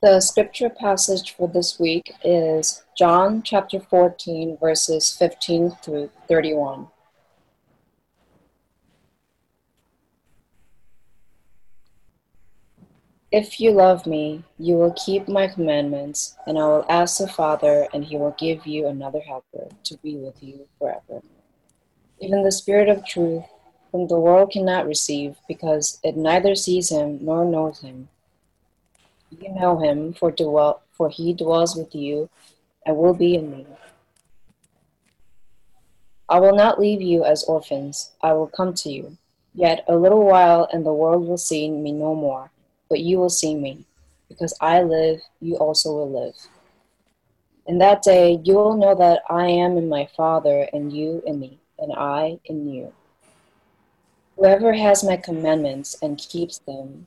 The scripture passage for this week is John chapter 14, verses 15 through 31. If you love me, you will keep my commandments, and I will ask the Father, and he will give you another helper to be with you forever. Even the Spirit of truth, whom the world cannot receive, because it neither sees him nor knows him you know him, for, dwell, for he dwells with you and will be in me. I will not leave you as orphans, I will come to you. Yet a little while, and the world will see me no more, but you will see me. Because I live, you also will live. In that day, you will know that I am in my Father, and you in me, and I in you. Whoever has my commandments and keeps them,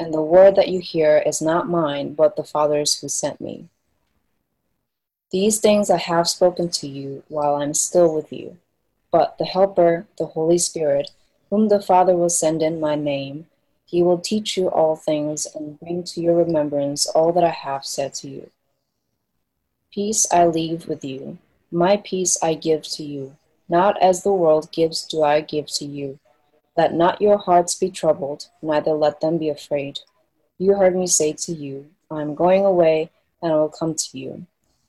and the word that you hear is not mine, but the Father's who sent me. These things I have spoken to you while I am still with you. But the Helper, the Holy Spirit, whom the Father will send in my name, he will teach you all things and bring to your remembrance all that I have said to you. Peace I leave with you, my peace I give to you. Not as the world gives, do I give to you. Let not your hearts be troubled, neither let them be afraid. You heard me say to you, I am going away, and I will come to you.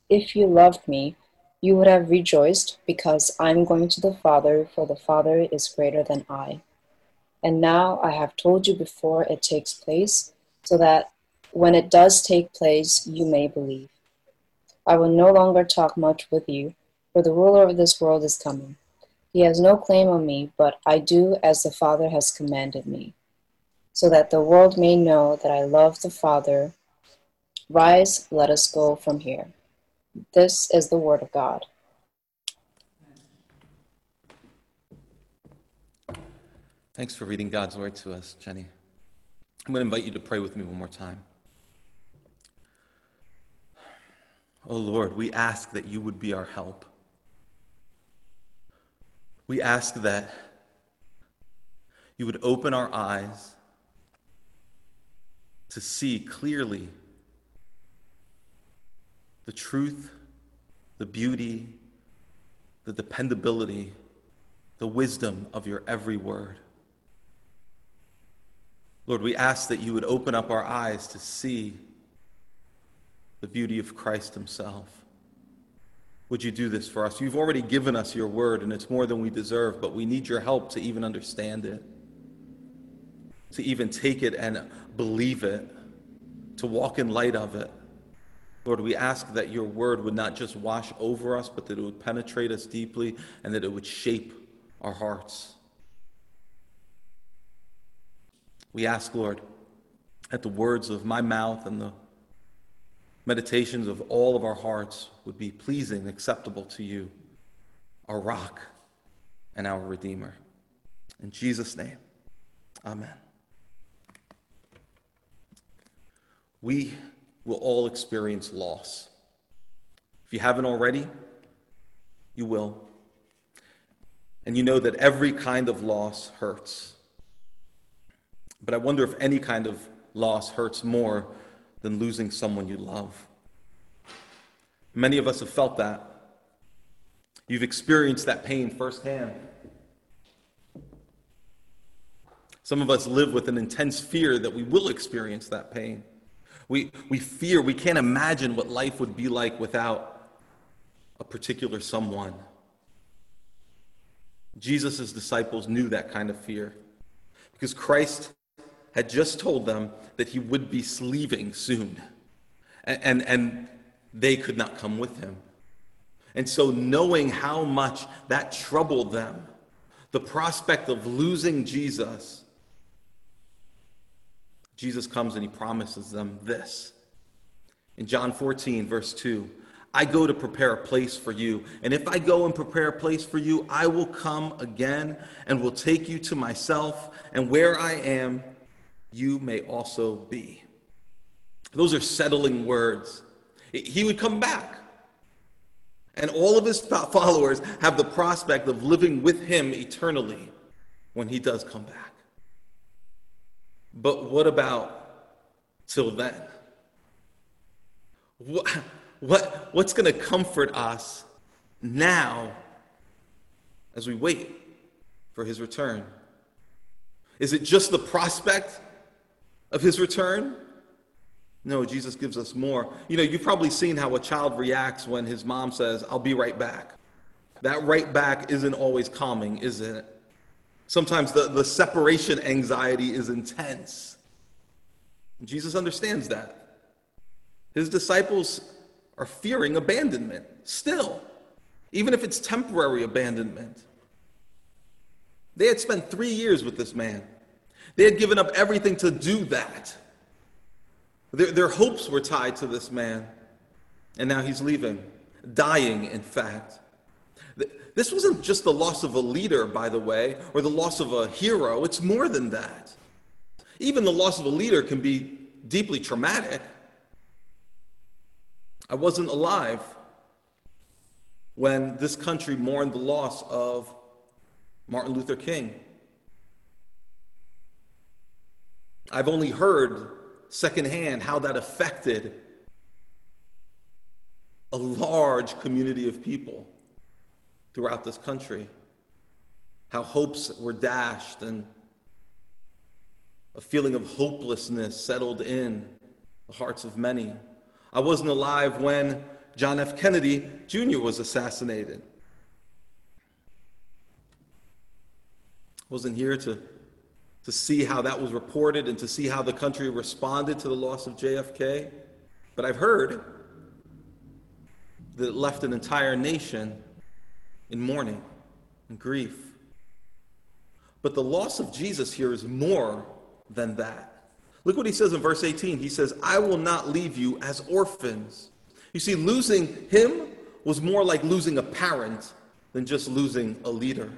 If you loved me, you would have rejoiced, because I am going to the Father, for the Father is greater than I. And now I have told you before it takes place, so that when it does take place, you may believe. I will no longer talk much with you, for the ruler of this world is coming. He has no claim on me, but I do as the Father has commanded me, so that the world may know that I love the Father. Rise, let us go from here. This is the word of God. Thanks for reading God's word to us, Jenny. I'm going to invite you to pray with me one more time. Oh Lord, we ask that you would be our help. We ask that you would open our eyes to see clearly the truth, the beauty, the dependability, the wisdom of your every word. Lord, we ask that you would open up our eyes to see the beauty of Christ Himself would you do this for us? You've already given us your word, and it's more than we deserve, but we need your help to even understand it, to even take it and believe it, to walk in light of it. Lord, we ask that your word would not just wash over us, but that it would penetrate us deeply and that it would shape our hearts. We ask, Lord, that the words of my mouth and the meditations of all of our hearts would be pleasing, acceptable to you, our rock and our Redeemer. In Jesus' name, amen. We will all experience loss. If you haven't already, you will. And you know that every kind of loss hurts. But I wonder if any kind of loss hurts more than losing someone you love. Many of us have felt that. You've experienced that pain firsthand. Some of us live with an intense fear that we will experience that pain. We, we fear, we can't imagine what life would be like without a particular someone. Jesus' disciples knew that kind of fear because Christ had just told them that he would be leaving soon. And, and, and they could not come with him. And so, knowing how much that troubled them, the prospect of losing Jesus, Jesus comes and he promises them this. in John 14, verse 2. I go to prepare a place for you. And if I go and prepare a place for you, I will come again and will take you to myself. And where I am, you may also be. Those are settling words. He would come back. And all of his followers have the prospect of living with him eternally when he does come back. But what about till then? What, what, what's going to comfort us now as we wait for his return? Is it just the prospect of his return? No, Jesus gives us more. You know, you've probably seen how a child reacts when his mom says, I'll be right back. That right back isn't always calming, is it? Sometimes the, the separation anxiety is intense. Jesus understands that. His disciples are fearing abandonment still, even if it's temporary abandonment. They had spent three years with this man, they had given up everything to do that. Their, their hopes were tied to this man, and now he's leaving, dying, in fact. This wasn't just the loss of a leader, by the way, or the loss of a hero. It's more than that. Even the loss of a leader can be deeply traumatic. I wasn't alive when this country mourned the loss of Martin Luther King. I've only heard secondhand how that affected a large community of people throughout this country. How hopes were dashed and a feeling of hopelessness settled in the hearts of many. I wasn't alive when John F. Kennedy Jr. was assassinated. Wasn't here to, to see how that was reported and to see how the country responded to the loss of JFK. But I've heard that it left an entire nation in mourning and grief. But the loss of Jesus here is more than that. Look what he says in verse 18. He says, I will not leave you as orphans. You see, losing him was more like losing a parent than just losing a leader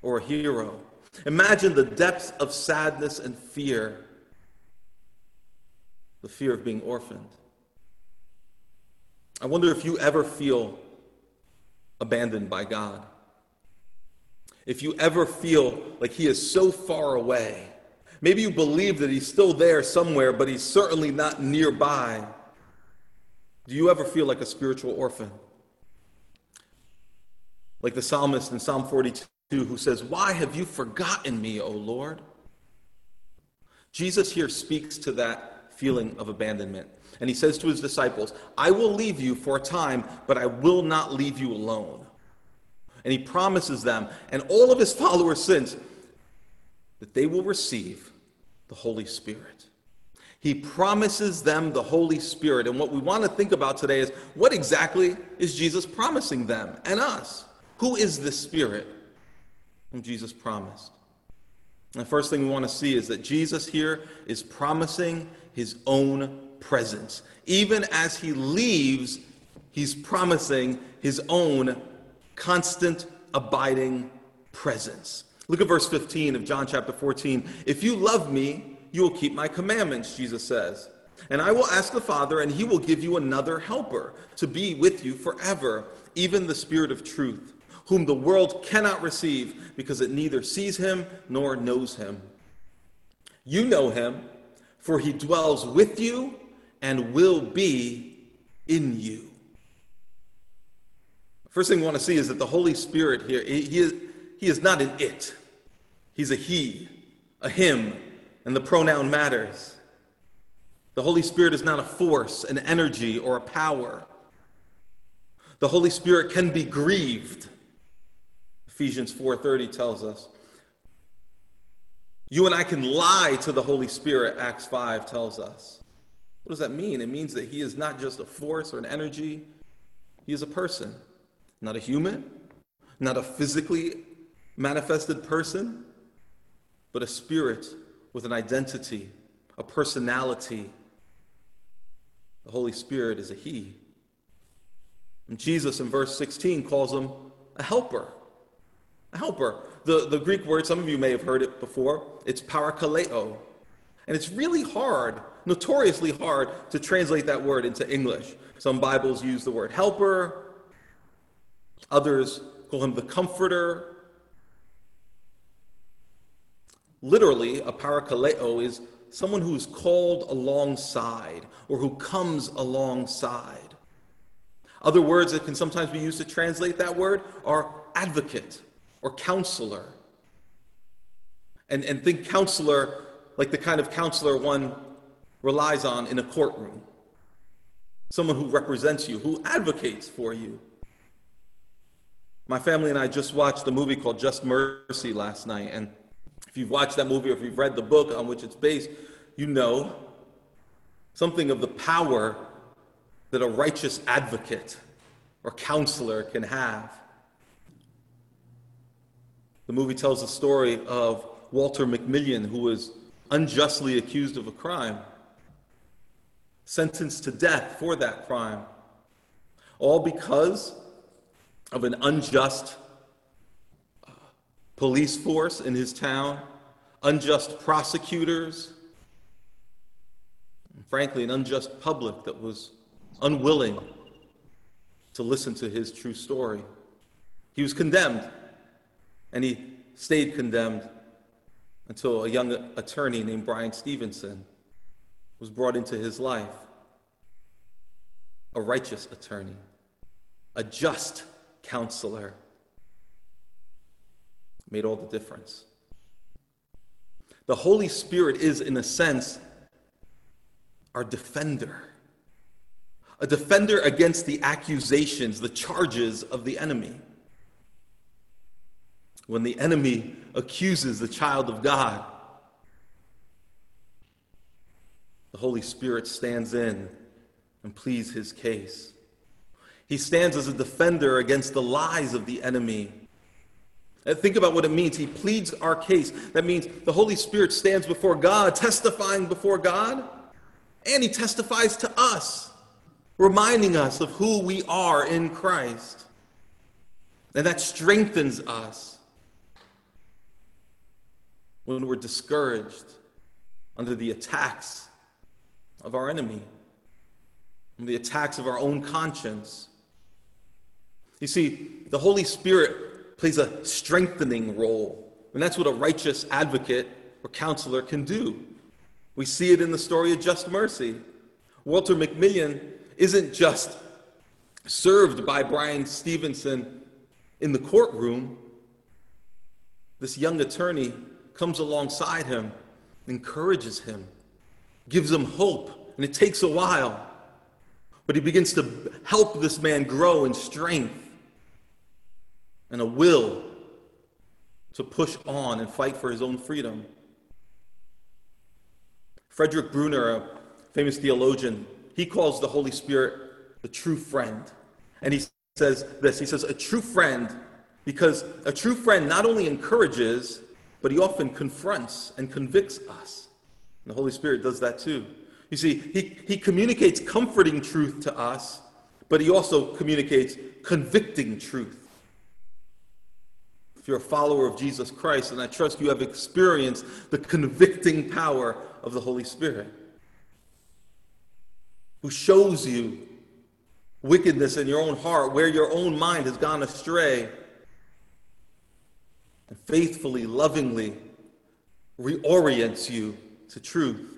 or a hero. Imagine the depths of sadness and fear the fear of being orphaned. I wonder if you ever feel abandoned by God. If you ever feel like He is so far away, maybe you believe that He's still there somewhere, but He's certainly not nearby. Do you ever feel like a spiritual orphan? Like the psalmist in Psalm 42 who says, Why have you forgotten me, O Lord? Jesus here speaks to that feeling of abandonment. And he says to his disciples, I will leave you for a time, but I will not leave you alone. And he promises them and all of his followers since that they will receive the Holy Spirit. He promises them the Holy Spirit. And what we want to think about today is what exactly is Jesus promising them and us? Who is the Spirit whom Jesus promised? The first thing we want to see is that Jesus here is promising his own presence. Even as he leaves, he's promising his own constant, abiding presence. Look at verse 15 of John chapter 14. If you love me, you will keep my commandments, Jesus says. And I will ask the Father, and he will give you another helper to be with you forever, even the Spirit of truth, whom the world cannot receive because it neither sees him nor knows him. You know him, for he dwells with you and will be in you. First thing we want to see is that the Holy Spirit here, he is, he is not an it. He's a he, a him, and the pronoun matters. The Holy Spirit is not a force, an energy, or a power. The Holy Spirit can be grieved. Ephesians 4:30 tells us. You and I can lie to the Holy Spirit, Acts 5 tells us. What does that mean? It means that he is not just a force or an energy, he is a person. Not a human, not a physically manifested person, but a spirit with an identity, a personality, The Holy Spirit is a He. And Jesus in verse 16 calls him a helper. Helper. The, the Greek word, some of you may have heard it before, it's parakaleo. And it's really hard, notoriously hard, to translate that word into English. Some Bibles use the word helper, others call him the comforter. Literally, a parakaleo is someone who's called alongside or who comes alongside. Other words that can sometimes be used to translate that word are advocate or counselor. And, and think counselor like the kind of counselor one relies on in a courtroom. Someone who represents you, who advocates for you. My family and I just watched a movie called Just Mercy last night. And if you've watched that movie or if you've read the book on which it's based, you know something of the power that a righteous advocate or counselor can have. The movie tells the story of Walter McMillian, who was unjustly accused of a crime, sentenced to death for that crime, all because of an unjust uh, police force in his town, unjust prosecutors, and frankly, an unjust public that was unwilling to listen to his true story. He was condemned, and he stayed condemned until a young attorney named Bryan Stevenson was brought into his life. A righteous attorney, a just counselor. Made all the difference. The Holy Spirit is, in a sense, our defender. A defender against the accusations, the charges of the enemy when the enemy accuses the child of God. The Holy Spirit stands in and pleads his case. He stands as a defender against the lies of the enemy. And think about what it means. He pleads our case. That means the Holy Spirit stands before God, testifying before God, and he testifies to us, reminding us of who we are in Christ. And that strengthens us when we're discouraged under the attacks of our enemy, the attacks of our own conscience. You see, the Holy Spirit plays a strengthening role, and that's what a righteous advocate or counselor can do. We see it in the story of Just Mercy. Walter McMillian isn't just served by Bryan Stevenson in the courtroom. This young attorney comes alongside him, encourages him, gives him hope. And it takes a while. But he begins to help this man grow in strength and a will to push on and fight for his own freedom. Frederick Bruner, a famous theologian, he calls the Holy Spirit the true friend. And he says this he says, a true friend, because a true friend not only encourages, but he often confronts and convicts us. And the Holy Spirit does that too. You see, he, he communicates comforting truth to us, but he also communicates convicting truth. If you're a follower of Jesus Christ, and I trust you have experienced the convicting power of the Holy Spirit, who shows you wickedness in your own heart, where your own mind has gone astray, and faithfully, lovingly reorients you to truth.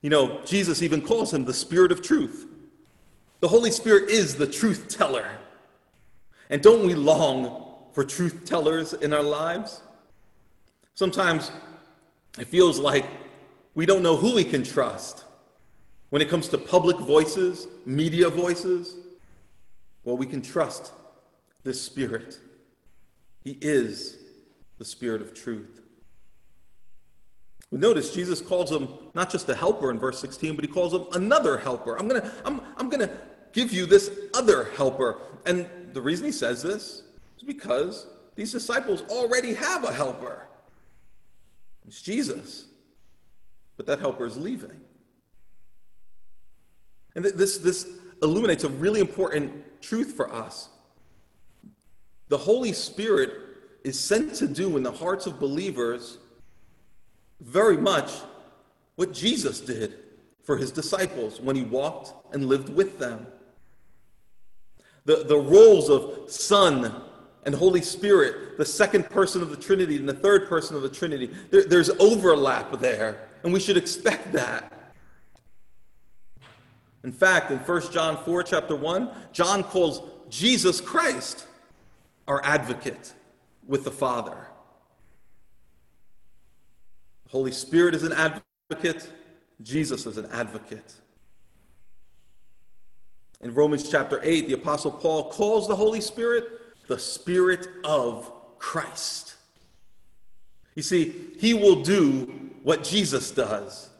You know, Jesus even calls him the Spirit of truth. The Holy Spirit is the truth teller. And don't we long for truth tellers in our lives? Sometimes it feels like we don't know who we can trust when it comes to public voices, media voices. Well, we can trust this Spirit. He is the Spirit of truth. Notice Jesus calls him not just a helper in verse 16, but he calls him another helper. I'm gonna, I'm, I'm gonna give you this other helper. And the reason he says this is because these disciples already have a helper. It's Jesus. But that helper is leaving. And this, this illuminates a really important truth for us. The Holy Spirit is sent to do in the hearts of believers very much what Jesus did for his disciples when he walked and lived with them. The, the roles of Son and Holy Spirit, the second person of the Trinity and the third person of the Trinity, there, there's overlap there, and we should expect that. In fact, in 1 John 4, chapter 1, John calls Jesus Christ our advocate with the Father. The Holy Spirit is an advocate, Jesus is an advocate. In Romans chapter 8, the Apostle Paul calls the Holy Spirit the Spirit of Christ. You see, he will do what Jesus does.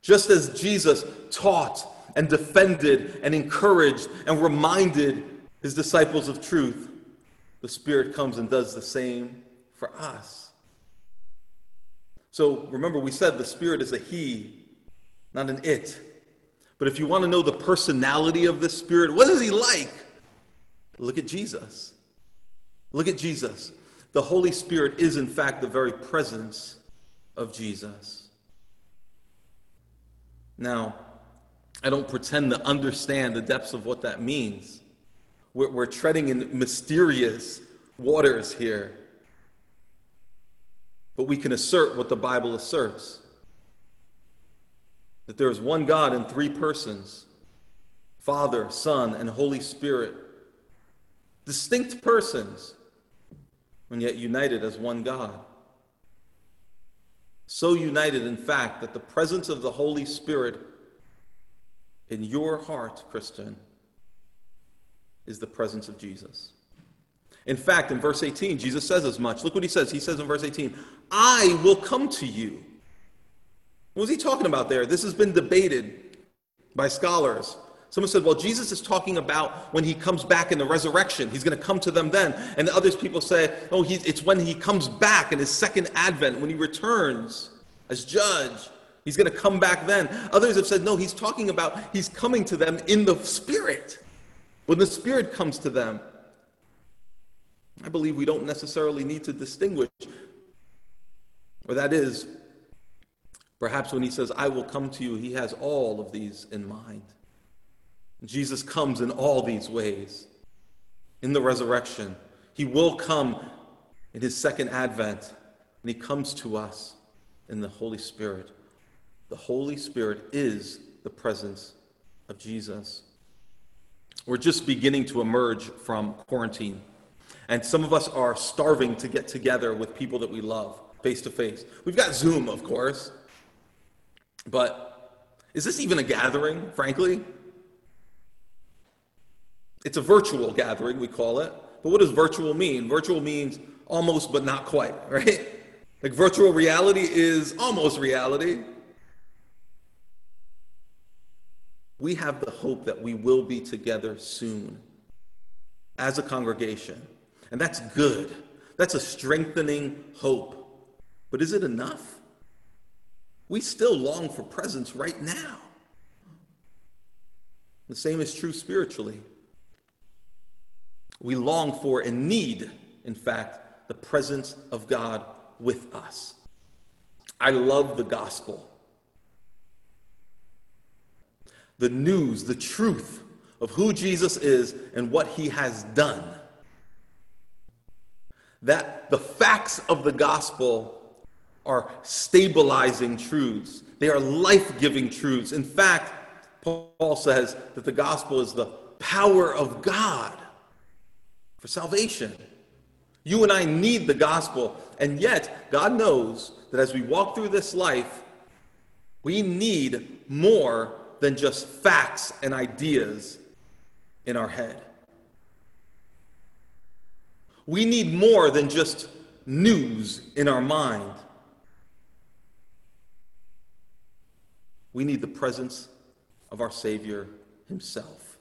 Just as Jesus taught and defended and encouraged and reminded his disciples of truth, the Spirit comes and does the same for us. So remember, we said the Spirit is a He, not an it. But if you want to know the personality of the Spirit, what is He like? Look at Jesus. Look at Jesus. The Holy Spirit is, in fact, the very presence of Jesus. Now, I don't pretend to understand the depths of what that means. We're, we're treading in mysterious waters here. But we can assert what the Bible asserts that there is one God in three persons Father, Son, and Holy Spirit. Distinct persons, and yet united as one God. So united, in fact, that the presence of the Holy Spirit in your heart, Christian, is the presence of Jesus. In fact, in verse 18, Jesus says as much. Look what he says. He says in verse 18, I will come to you. What was he talking about there? This has been debated by scholars. Someone said, well, Jesus is talking about when he comes back in the resurrection. He's going to come to them then. And the others people say, oh, it's when he comes back in his second advent, when he returns as judge. He's going to come back then. Others have said, no, he's talking about he's coming to them in the Spirit. When the Spirit comes to them. I believe we don't necessarily need to distinguish. Or that is, perhaps when he says, I will come to you, he has all of these in mind. Jesus comes in all these ways. In the resurrection, he will come in his second advent, and he comes to us in the Holy Spirit. The Holy Spirit is the presence of Jesus. We're just beginning to emerge from quarantine, and some of us are starving to get together with people that we love face to face. We've got Zoom, of course, but is this even a gathering, frankly? It's a virtual gathering, we call it. But what does virtual mean? Virtual means almost but not quite, right? Like virtual reality is almost reality. We have the hope that we will be together soon as a congregation. And that's good. That's a strengthening hope. But is it enough? We still long for presence right now. The same is true spiritually. We long for and need, in fact, the presence of God with us. I love the gospel. The news, the truth of who Jesus is and what he has done. That the facts of the gospel are stabilizing truths, they are life giving truths. In fact, Paul says that the gospel is the power of God for salvation. You and I need the gospel. And yet, God knows that as we walk through this life, we need more than just facts and ideas in our head. We need more than just news in our mind. We need the presence of our Savior Himself.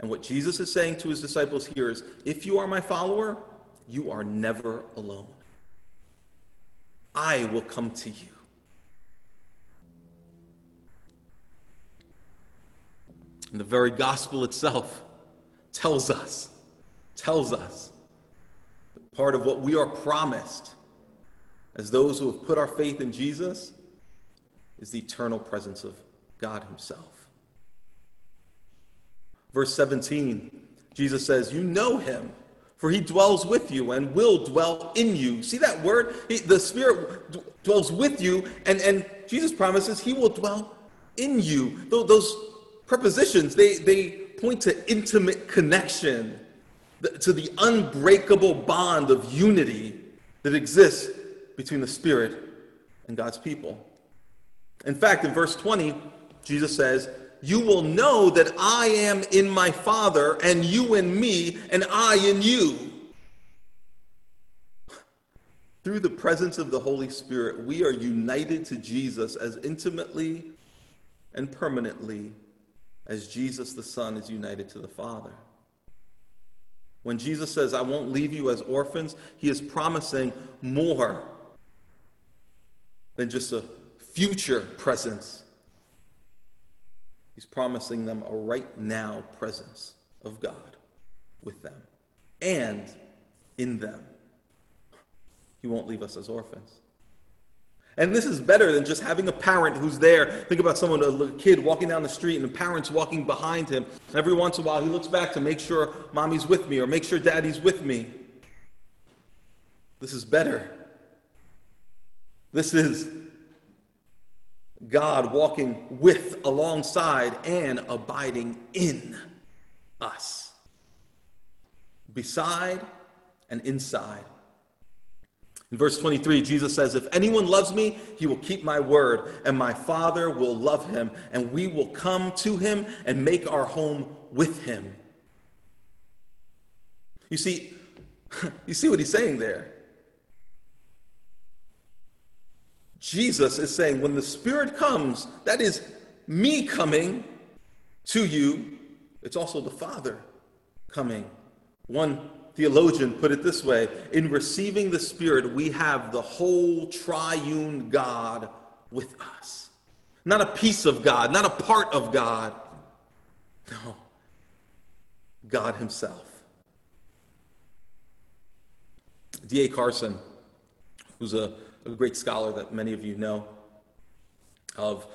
And what Jesus is saying to his disciples here is if you are my follower, you are never alone. I will come to you. And the very gospel itself tells us, tells us that part of what we are promised as those who have put our faith in Jesus is the eternal presence of God Himself. Verse 17, Jesus says, You know Him, for He dwells with you and will dwell in you. See that word? He, the Spirit d- dwells with you, and, and Jesus promises He will dwell in you. Those, those prepositions, they, they point to intimate connection, to the unbreakable bond of unity that exists between the Spirit and God's people. In fact, in verse 20, Jesus says, You will know that I am in my Father, and you in me, and I in you. Through the presence of the Holy Spirit, we are united to Jesus as intimately and permanently as Jesus the Son is united to the Father. When Jesus says, I won't leave you as orphans, he is promising more than just a future presence. He's promising them a right now presence of God with them and in them. He won't leave us as orphans. And this is better than just having a parent who's there. Think about someone, a kid walking down the street and the parent's walking behind him. Every once in a while, he looks back to make sure mommy's with me or make sure daddy's with me. This is better. This is God walking with, alongside, and abiding in us, beside and inside. In verse 23, Jesus says, If anyone loves me, he will keep my word, and my Father will love him, and we will come to him and make our home with him. You see, you see what he's saying there. Jesus is saying, when the Spirit comes, that is me coming to you, it's also the Father coming. One theologian put it this way In receiving the Spirit, we have the whole triune God with us. Not a piece of God, not a part of God. No, God Himself. D.A. Carson, who's a, a, great scholar that many of you know of,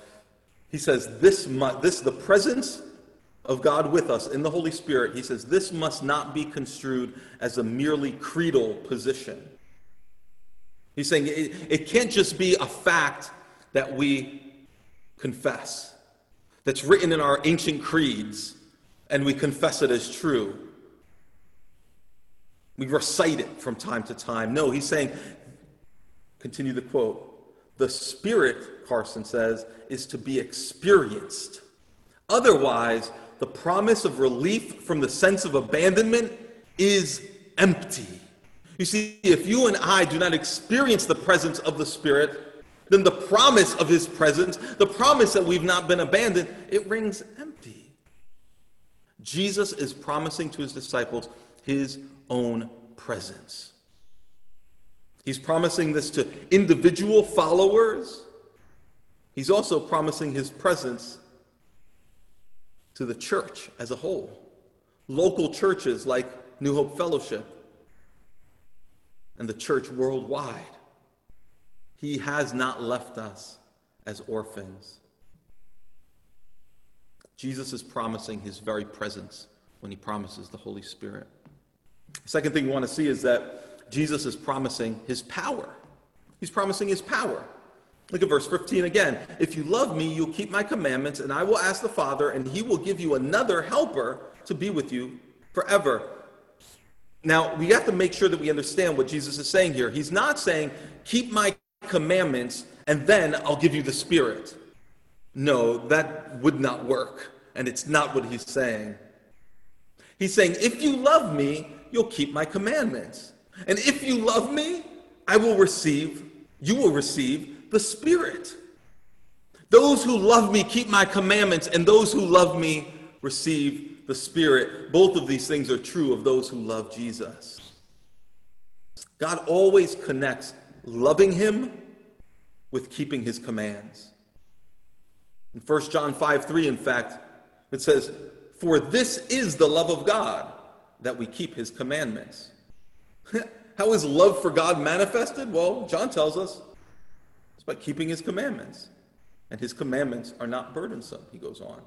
he says, this, this the presence of God with us in the Holy Spirit, he says, this must not be construed as a merely creedal position. He's saying it, it can't just be a fact that we confess, that's written in our ancient creeds, and we confess it as true. We recite it from time to time. No, he's saying, continue the quote, the Spirit, Carson says, is to be experienced. Otherwise, the promise of relief from the sense of abandonment is empty. You see, if you and I do not experience the presence of the Spirit, then the promise of His presence, the promise that we've not been abandoned, it rings empty. Jesus is promising to His disciples His own presence. He's promising this to individual followers. He's also promising His presence to the church as a whole. Local churches like New Hope Fellowship and the church worldwide. He has not left us as orphans. Jesus is promising his very presence when he promises the Holy Spirit. The second thing we want to see is that Jesus is promising his power. He's promising his power. Look at verse 15 again. If you love me, you'll keep my commandments, and I will ask the Father, and he will give you another helper to be with you forever. Now, we have to make sure that we understand what Jesus is saying here. He's not saying, keep my commandments, and then I'll give you the Spirit. No, that would not work. And it's not what he's saying. He's saying, if you love me, you'll keep my commandments. And if you love me, I will receive, you will receive the Spirit. Those who love me keep my commandments, and those who love me receive the Spirit. Both of these things are true of those who love Jesus. God always connects loving Him with keeping His commands. In 1 John 5 3, in fact, It says, For this is the love of God, that we keep his commandments. How is love for God manifested? Well, John tells us it's by keeping his commandments. And his commandments are not burdensome, he goes on.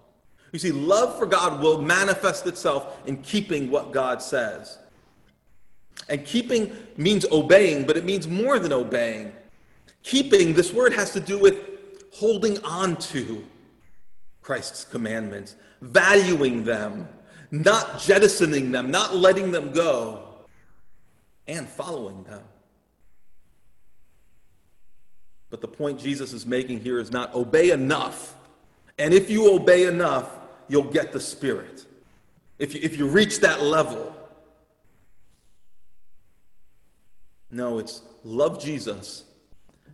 You see, love for God will manifest itself in keeping what God says. And keeping means obeying, but it means more than obeying. Keeping, this word has to do with holding on to Christ's commandments, valuing them, not jettisoning them, not letting them go, and following them. But the point Jesus is making here is not obey enough. And if you obey enough, you'll get the Spirit. If you, if you reach that level, no, it's love Jesus,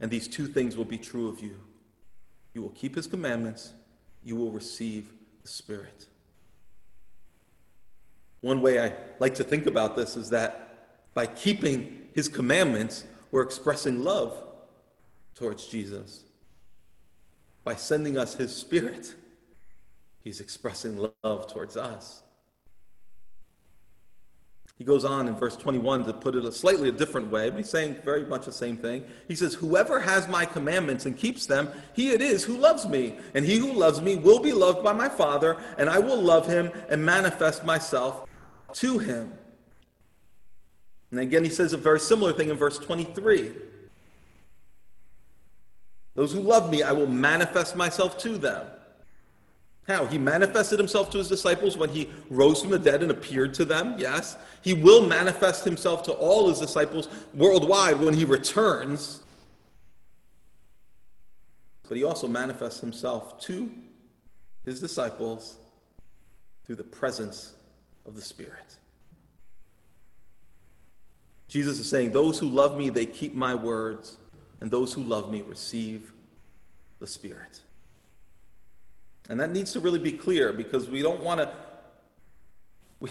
and these two things will be true of you. You will keep his commandments, you will receive the Spirit. One way I like to think about this is that by keeping his commandments, we're expressing love towards Jesus. By sending us his Spirit, he's expressing love towards us. He goes on in verse 21 to put it a slightly a different way, but he's saying very much the same thing. He says, Whoever has my commandments and keeps them, he it is who loves me. And he who loves me will be loved by my Father, and I will love him and manifest myself to him. And again, he says a very similar thing in verse 23. Those who love me, I will manifest myself to them. How? He manifested himself to his disciples when he rose from the dead and appeared to them, yes. He will manifest himself to all his disciples worldwide when he returns. But he also manifests himself to his disciples through the presence of the Spirit. Jesus is saying, Those who love me, they keep my words, and those who love me receive the Spirit. And that needs to really be clear because we don't want to.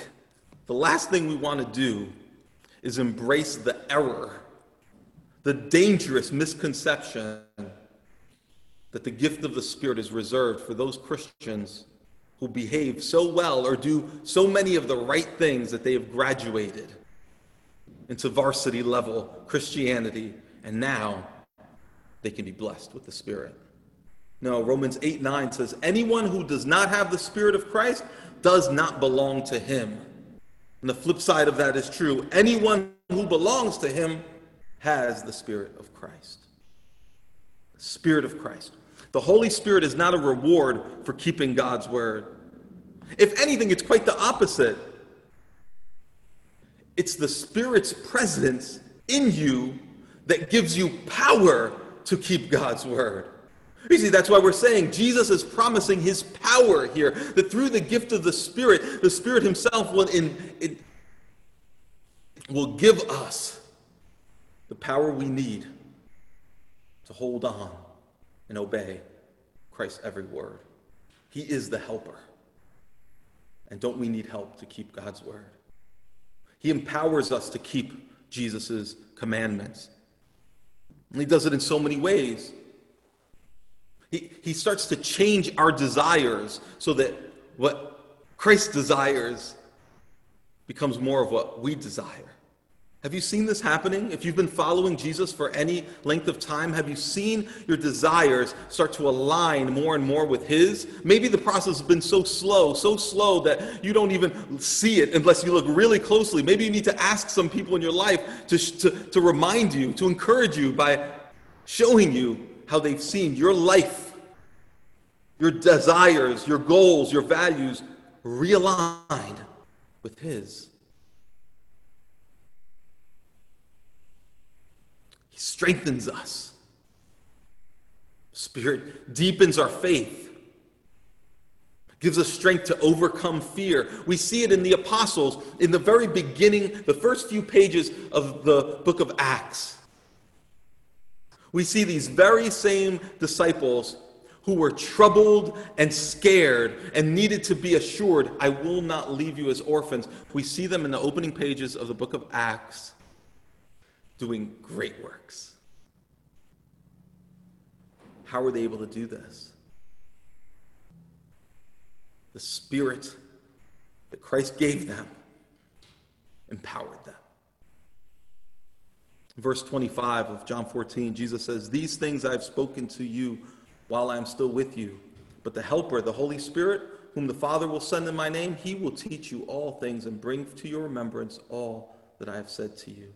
The last thing we want to do is embrace the error, the dangerous misconception that the gift of the Spirit is reserved for those Christians who behave so well or do so many of the right things that they have graduated into varsity level Christianity, and now they can be blessed with the Spirit. No, Romans 8 9 says, Anyone who does not have the Spirit of Christ does not belong to him. And the flip side of that is true. Anyone who belongs to him has the Spirit of Christ. The Spirit of Christ. The Holy Spirit is not a reward for keeping God's word. If anything, it's quite the opposite. It's the Spirit's presence in you that gives you power to keep God's word. You see, that's why we're saying Jesus is promising his power here, that through the gift of the Spirit, the Spirit himself will, in, it, will give us the power we need to hold on and obey Christ's every word. He is the helper. And don't we need help to keep God's word? He empowers us to keep Jesus' commandments. He does it in so many ways. He, he starts to change our desires so that what Christ desires becomes more of what we desire. Have you seen this happening? If you've been following Jesus for any length of time, have you seen your desires start to align more and more with His? Maybe the process has been so slow, so slow that you don't even see it unless you look really closely. Maybe you need to ask some people in your life to, to, to remind you, to encourage you by showing you how they've seen your life, your desires, your goals, your values realigned with His. Strengthens us. Spirit deepens our faith, gives us strength to overcome fear. We see it in the apostles in the very beginning, the first few pages of the book of Acts. We see these very same disciples who were troubled and scared and needed to be assured, I will not leave you as orphans. We see them in the opening pages of the book of Acts doing great works. How were they able to do this? the Spirit that Christ gave them empowered them. Verse 25 of John 14, Jesus says, These things I've spoken to you while I am still with you. But the Helper, the Holy Spirit, whom the Father will send in my name, he will teach you all things and bring to your remembrance all that I have said to you.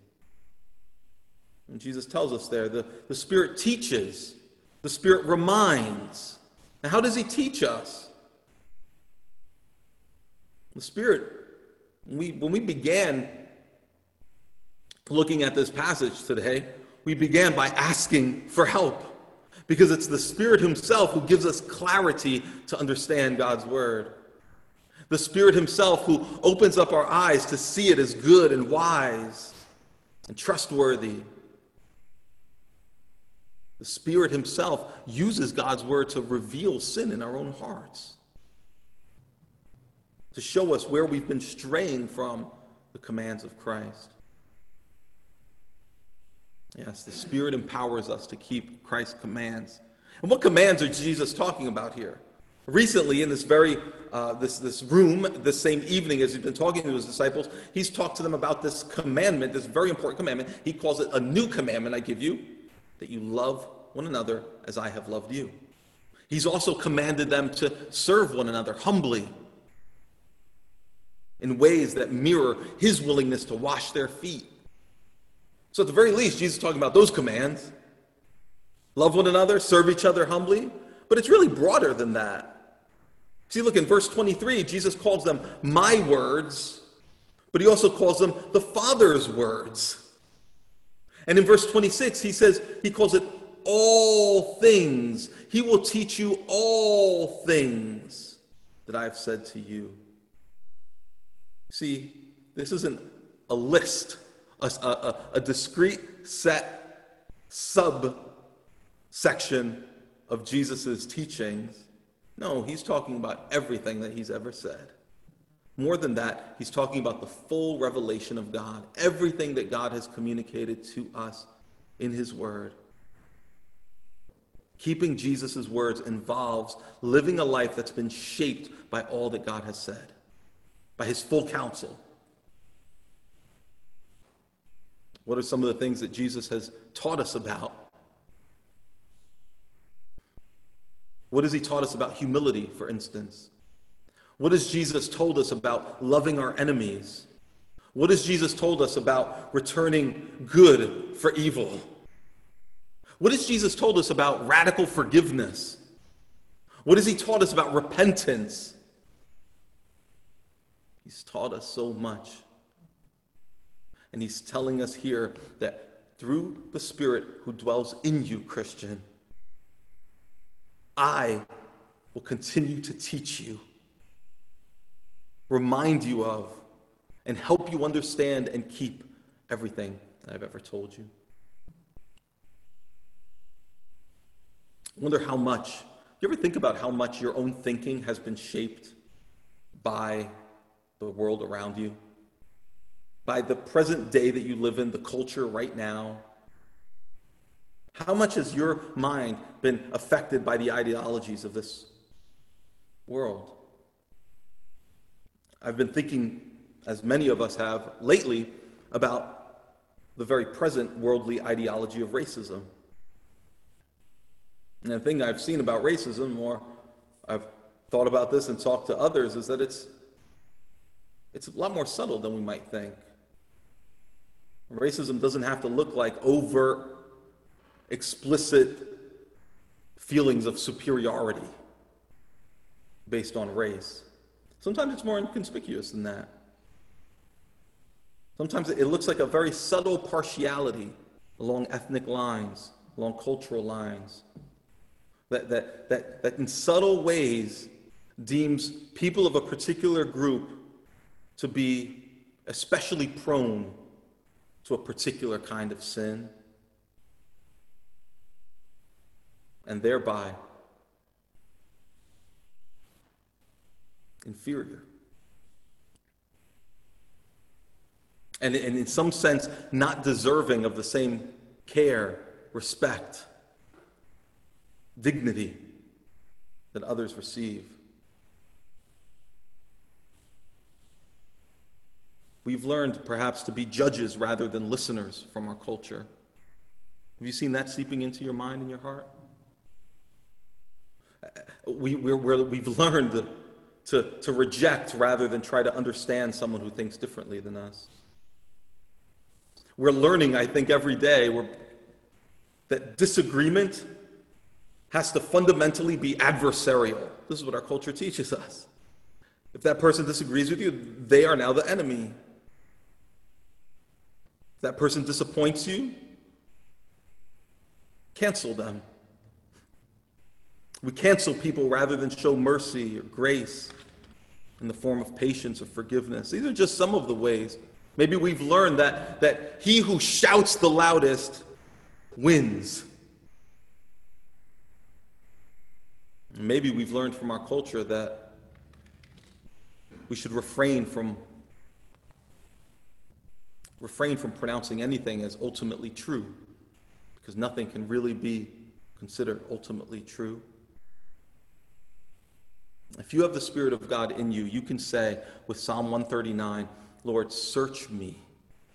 And Jesus tells us there the, the Spirit teaches, the Spirit reminds. Now, how does he teach us? The Spirit, we, when we began looking at this passage today, we began by asking for help because it's the Spirit Himself who gives us clarity to understand God's Word. The Spirit Himself who opens up our eyes to see it as good and wise and trustworthy. The Spirit Himself uses God's Word to reveal sin in our own hearts, to show us where we've been straying from the commands of Christ. Yes, the Spirit empowers us to keep Christ's commands. And what commands are Jesus talking about here? Recently, in this very uh, this this room, this same evening, as he's been talking to his disciples, he's talked to them about this commandment, this very important commandment. He calls it a new commandment I give you, that you love one another as I have loved you. He's also commanded them to serve one another humbly in ways that mirror his willingness to wash their feet so, at the very least, Jesus is talking about those commands love one another, serve each other humbly. But it's really broader than that. See, look in verse 23, Jesus calls them my words, but he also calls them the Father's words. And in verse 26, he says, he calls it all things. He will teach you all things that I have said to you. See, this isn't a list a, a, a discrete set subsection of Jesus' teachings. No, he's talking about everything that he's ever said. More than that, he's talking about the full revelation of God, everything that God has communicated to us in his word. Keeping Jesus' words involves living a life that's been shaped by all that God has said, by his full counsel. What are some of the things that Jesus has taught us about? What has he taught us about humility, for instance? What has Jesus told us about loving our enemies? What has Jesus told us about returning good for evil? What has Jesus told us about radical forgiveness? What has he taught us about repentance? He's taught us so much. And he's telling us here that through the Spirit who dwells in you, Christian, I will continue to teach you, remind you of, and help you understand and keep everything I've ever told you. Wonder how much, you ever think about how much your own thinking has been shaped by the world around you? by the present day that you live in, the culture right now? How much has your mind been affected by the ideologies of this world? I've been thinking, as many of us have lately, about the very present worldly ideology of racism. And the thing I've seen about racism, or I've thought about this and talked to others, is that it's, it's a lot more subtle than we might think. Racism doesn't have to look like overt, explicit feelings of superiority based on race. Sometimes it's more inconspicuous than that. Sometimes it looks like a very subtle partiality along ethnic lines, along cultural lines, that, that, that, that in subtle ways deems people of a particular group to be especially prone to a particular kind of sin, and thereby inferior. And, and in some sense, not deserving of the same care, respect, dignity that others receive. We've learned perhaps to be judges rather than listeners from our culture. Have you seen that seeping into your mind and your heart? We, we have learned to, to reject rather than try to understand someone who thinks differently than us. We're learning, I think, every day that disagreement has to fundamentally be adversarial. This is what our culture teaches us. If that person disagrees with you, they are now the enemy. If that person disappoints you, cancel them. We cancel people rather than show mercy or grace in the form of patience or forgiveness. These are just some of the ways. Maybe we've learned that, that he who shouts the loudest wins. Maybe we've learned from our culture that we should refrain from refrain from pronouncing anything as ultimately true because nothing can really be considered ultimately true. If you have the Spirit of God in you, you can say with Psalm 139, Lord, search me.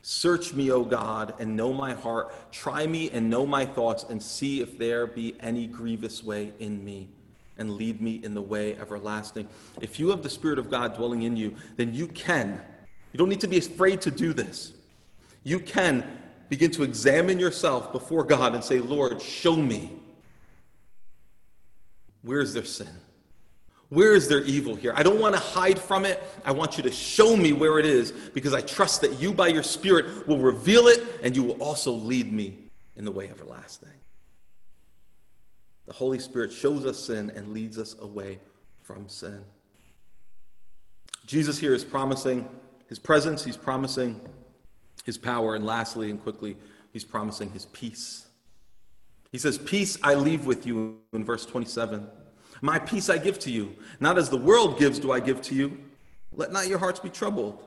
Search me, O God, and know my heart. Try me and know my thoughts, and see if there be any grievous way in me, and lead me in the way everlasting. If you have the Spirit of God dwelling in you, then you can. You don't need to be afraid to do this. You can begin to examine yourself before God and say, Lord, show me. Where is there sin? Where is there evil here? I don't want to hide from it. I want you to show me where it is because I trust that you, by your Spirit, will reveal it and you will also lead me in the way everlasting. The Holy Spirit shows us sin and leads us away from sin. Jesus here is promising his presence, he's promising his power, and lastly and quickly, he's promising his peace. He says, Peace I leave with you in verse 27. My peace I give to you. Not as the world gives do I give to you. Let not your hearts be troubled,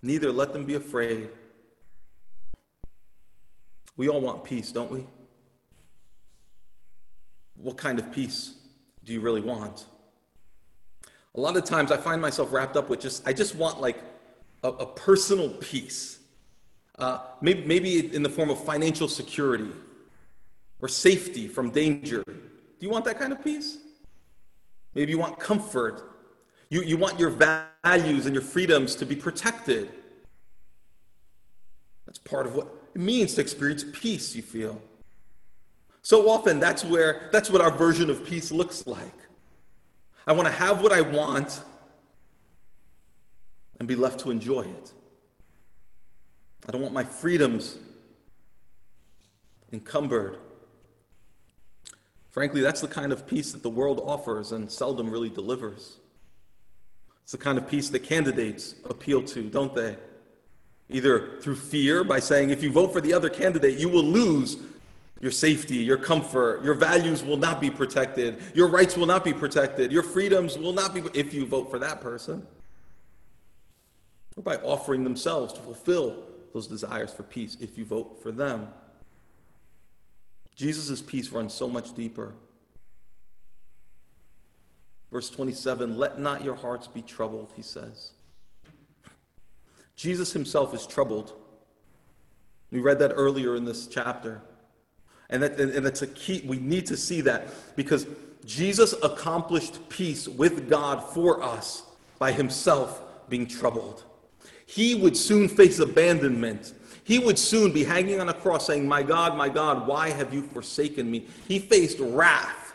neither let them be afraid. We all want peace, don't we? What kind of peace do you really want? A lot of times I find myself wrapped up with just, I just want like a, a personal peace. Uh, maybe, maybe in the form of financial security or safety from danger. Do you want that kind of peace? Maybe you want comfort. You, you want your values and your freedoms to be protected. That's part of what it means to experience peace, you feel. So often that's where that's what our version of peace looks like. I want to have what I want and be left to enjoy it. I don't want my freedoms encumbered Frankly, that's the kind of peace that the world offers and seldom really delivers. It's the kind of peace that candidates appeal to, don't they? Either through fear, by saying if you vote for the other candidate, you will lose your safety, your comfort, your values will not be protected, your rights will not be protected, your freedoms will not be if you vote for that person. Or by offering themselves to fulfill those desires for peace if you vote for them. Jesus' peace runs so much deeper. Verse 27 Let not your hearts be troubled, he says. Jesus himself is troubled. We read that earlier in this chapter. And, that, and that's a key. We need to see that because Jesus accomplished peace with God for us by himself being troubled. He would soon face abandonment he would soon be hanging on a cross saying, My God, my God, why have you forsaken me? He faced wrath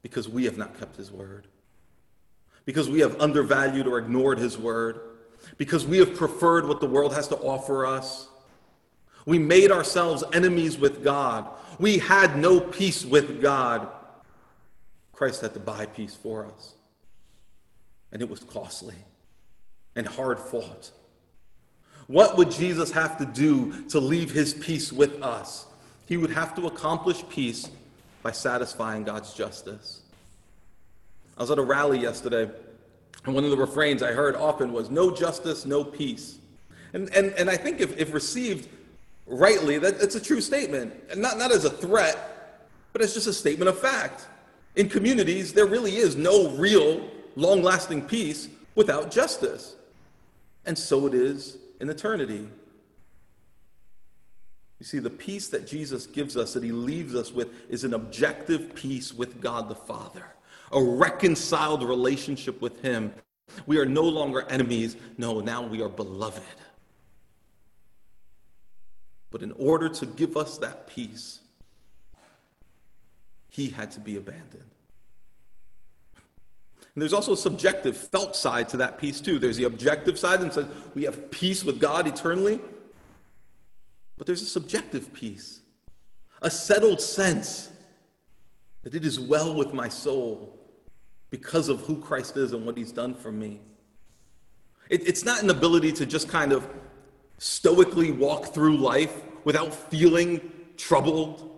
because we have not kept his word, because we have undervalued or ignored his word, because we have preferred what the world has to offer us. We made ourselves enemies with God. We had no peace with God. Christ had to buy peace for us. And it was costly and hard fought. What would Jesus have to do to leave his peace with us? He would have to accomplish peace by satisfying God's justice. I was at a rally yesterday, and one of the refrains I heard often was, No justice, no peace. And, and, and I think if, if received rightly, that, it's a true statement. And not, not as a threat, but as just a statement of fact. In communities, there really is no real, long lasting peace without justice. And so it is in eternity. You see, the peace that Jesus gives us, that he leaves us with, is an objective peace with God the Father, a reconciled relationship with him. We are no longer enemies. No, now we are beloved. But in order to give us that peace, he had to be abandoned. And there's also a subjective, felt side to that peace, too. There's the objective side and says we have peace with God eternally. But there's a subjective peace, a settled sense that it is well with my soul because of who Christ is and what he's done for me. It, it's not an ability to just kind of stoically walk through life without feeling troubled.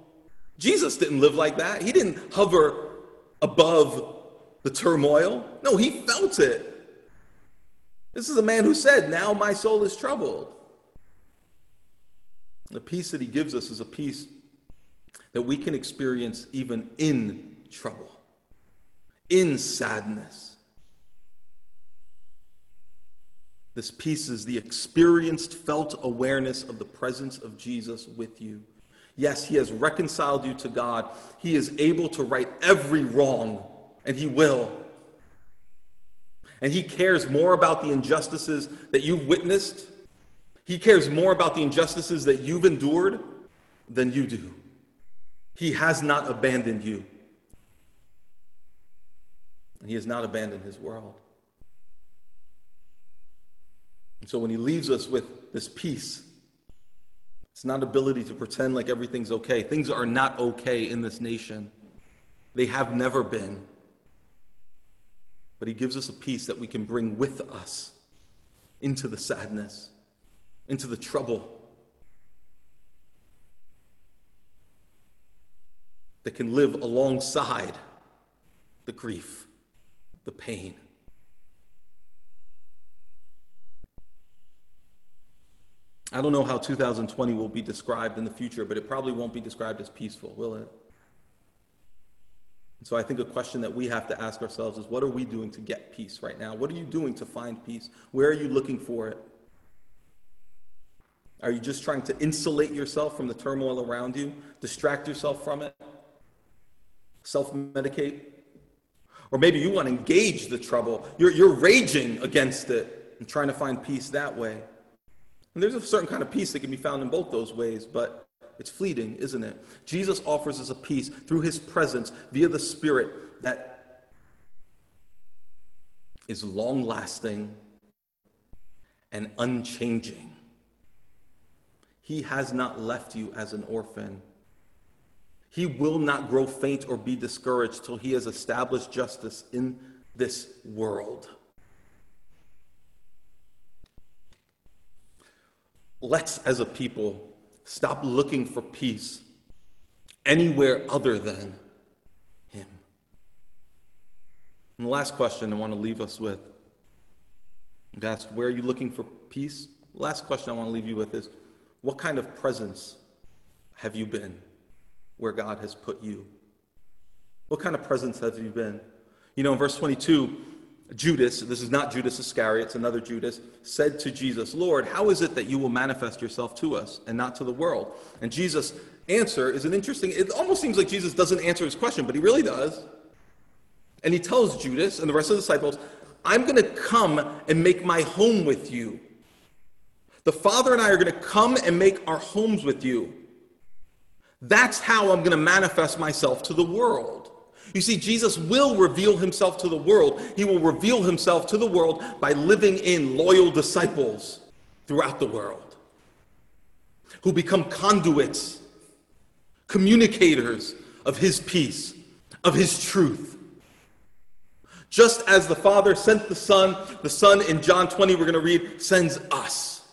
Jesus didn't live like that. He didn't hover above the turmoil. No, he felt it. This is a man who said, Now my soul is troubled. The peace that he gives us is a peace that we can experience even in trouble, in sadness. This peace is the experienced, felt awareness of the presence of Jesus with you. Yes, he has reconciled you to God. He is able to right every wrong, and he will. And he cares more about the injustices that you've witnessed he cares more about the injustices that you've endured than you do. He has not abandoned you. And he has not abandoned his world. And so when he leaves us with this peace, it's not ability to pretend like everything's okay. Things are not okay in this nation. They have never been. But he gives us a peace that we can bring with us into the sadness into the trouble that can live alongside the grief, the pain. I don't know how 2020 will be described in the future, but it probably won't be described as peaceful, will it? So I think a question that we have to ask ourselves is what are we doing to get peace right now? What are you doing to find peace? Where are you looking for it? Are you just trying to insulate yourself from the turmoil around you, distract yourself from it, self medicate? Or maybe you want to engage the trouble. You're, you're raging against it and trying to find peace that way. And there's a certain kind of peace that can be found in both those ways, but it's fleeting, isn't it? Jesus offers us a peace through his presence via the Spirit that is long lasting and unchanging. He has not left you as an orphan. He will not grow faint or be discouraged till he has established justice in this world. Let's, as a people, stop looking for peace anywhere other than Him. And the last question I want to leave us with I've Where are you looking for peace? Last question I want to leave you with is what kind of presence have you been where God has put you? What kind of presence have you been? You know, in verse 22, Judas, this is not Judas Iscariot, it's another Judas, said to Jesus, Lord, how is it that you will manifest yourself to us and not to the world? And Jesus' answer is an interesting, it almost seems like Jesus doesn't answer his question, but he really does. And he tells Judas and the rest of the disciples, I'm going to come and make my home with you. The Father and I are going to come and make our homes with you. That's how I'm going to manifest myself to the world. You see, Jesus will reveal himself to the world. He will reveal himself to the world by living in loyal disciples throughout the world who become conduits, communicators of his peace, of his truth. Just as the Father sent the Son, the Son in John 20, we're going to read, sends us.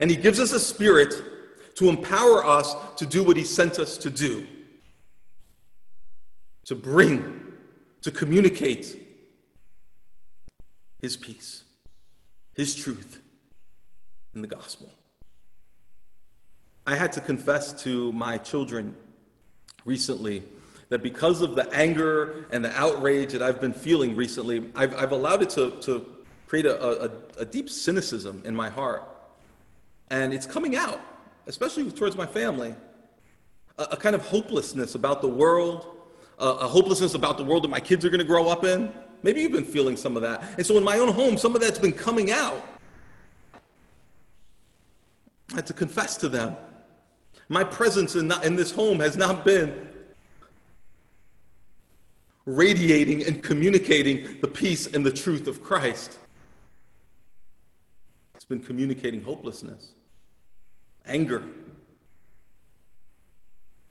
And He gives us a spirit to empower us to do what He sent us to do to bring, to communicate His peace, His truth in the gospel. I had to confess to my children recently that because of the anger and the outrage that I've been feeling recently, I've, I've allowed it to, to create a, a, a deep cynicism in my heart. And it's coming out, especially towards my family. A, a kind of hopelessness about the world, a, hopelessness about the world that my kids are going to grow up in. Maybe you've been feeling some of that. And so in my own home, some of that's been coming out. I had to confess to them. My presence in, not, in this home has not been radiating and communicating the peace and the truth of Christ. It's been communicating hopelessness, anger.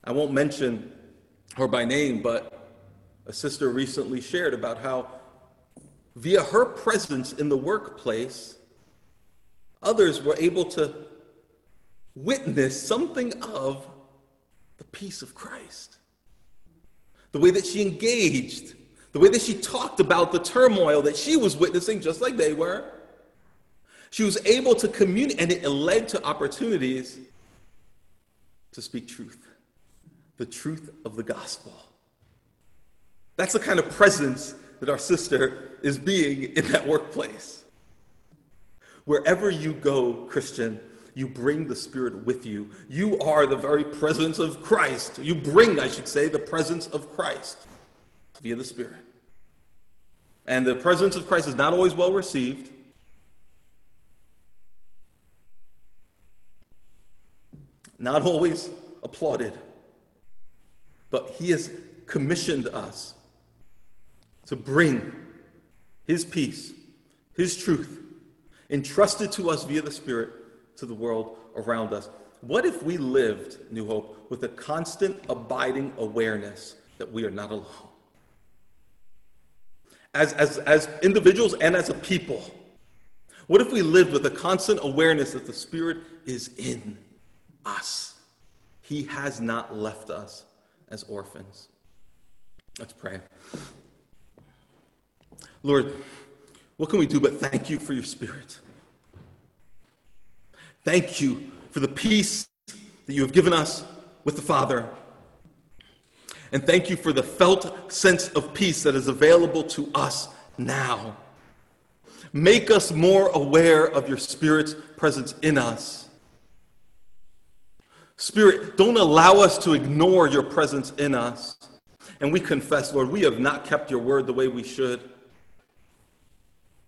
I won't mention her by name, but a sister recently shared about how, via her presence in the workplace, others were able to witness something of the peace of Christ. The way that she engaged, the way that she talked about the turmoil that she was witnessing, just like they were. She was able to communicate, and it led to opportunities to speak truth the truth of the gospel. That's the kind of presence that our sister is being in that workplace. Wherever you go, Christian, you bring the Spirit with you. You are the very presence of Christ. You bring, I should say, the presence of Christ via the Spirit. And the presence of Christ is not always well received. Not always applauded. But He has commissioned us to bring His peace, His truth, entrusted to us via the Spirit to the world around us. What if we lived, New Hope, with a constant, abiding awareness that we are not alone? As, as, as individuals and as a people, what if we lived with a constant awareness that the Spirit is in us? He has not left us as orphans. Let's pray. Lord, what can we do but thank you for your Spirit? Thank you for the peace that you have given us with the Father. And thank you for the felt sense of peace that is available to us now. Make us more aware of your Spirit's presence in us. Spirit, don't allow us to ignore your presence in us. And we confess, Lord, we have not kept your word the way we should.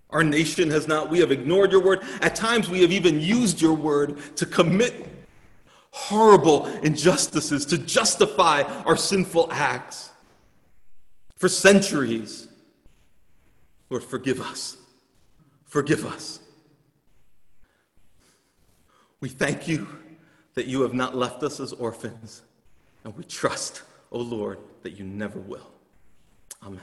Our nation has not. We have ignored your word. At times, we have even used your word to commit horrible injustices, to justify our sinful acts. For centuries, Lord, forgive us. Forgive us. We thank you that you have not left us as orphans, and we trust, O oh Lord, that you never will. Amen.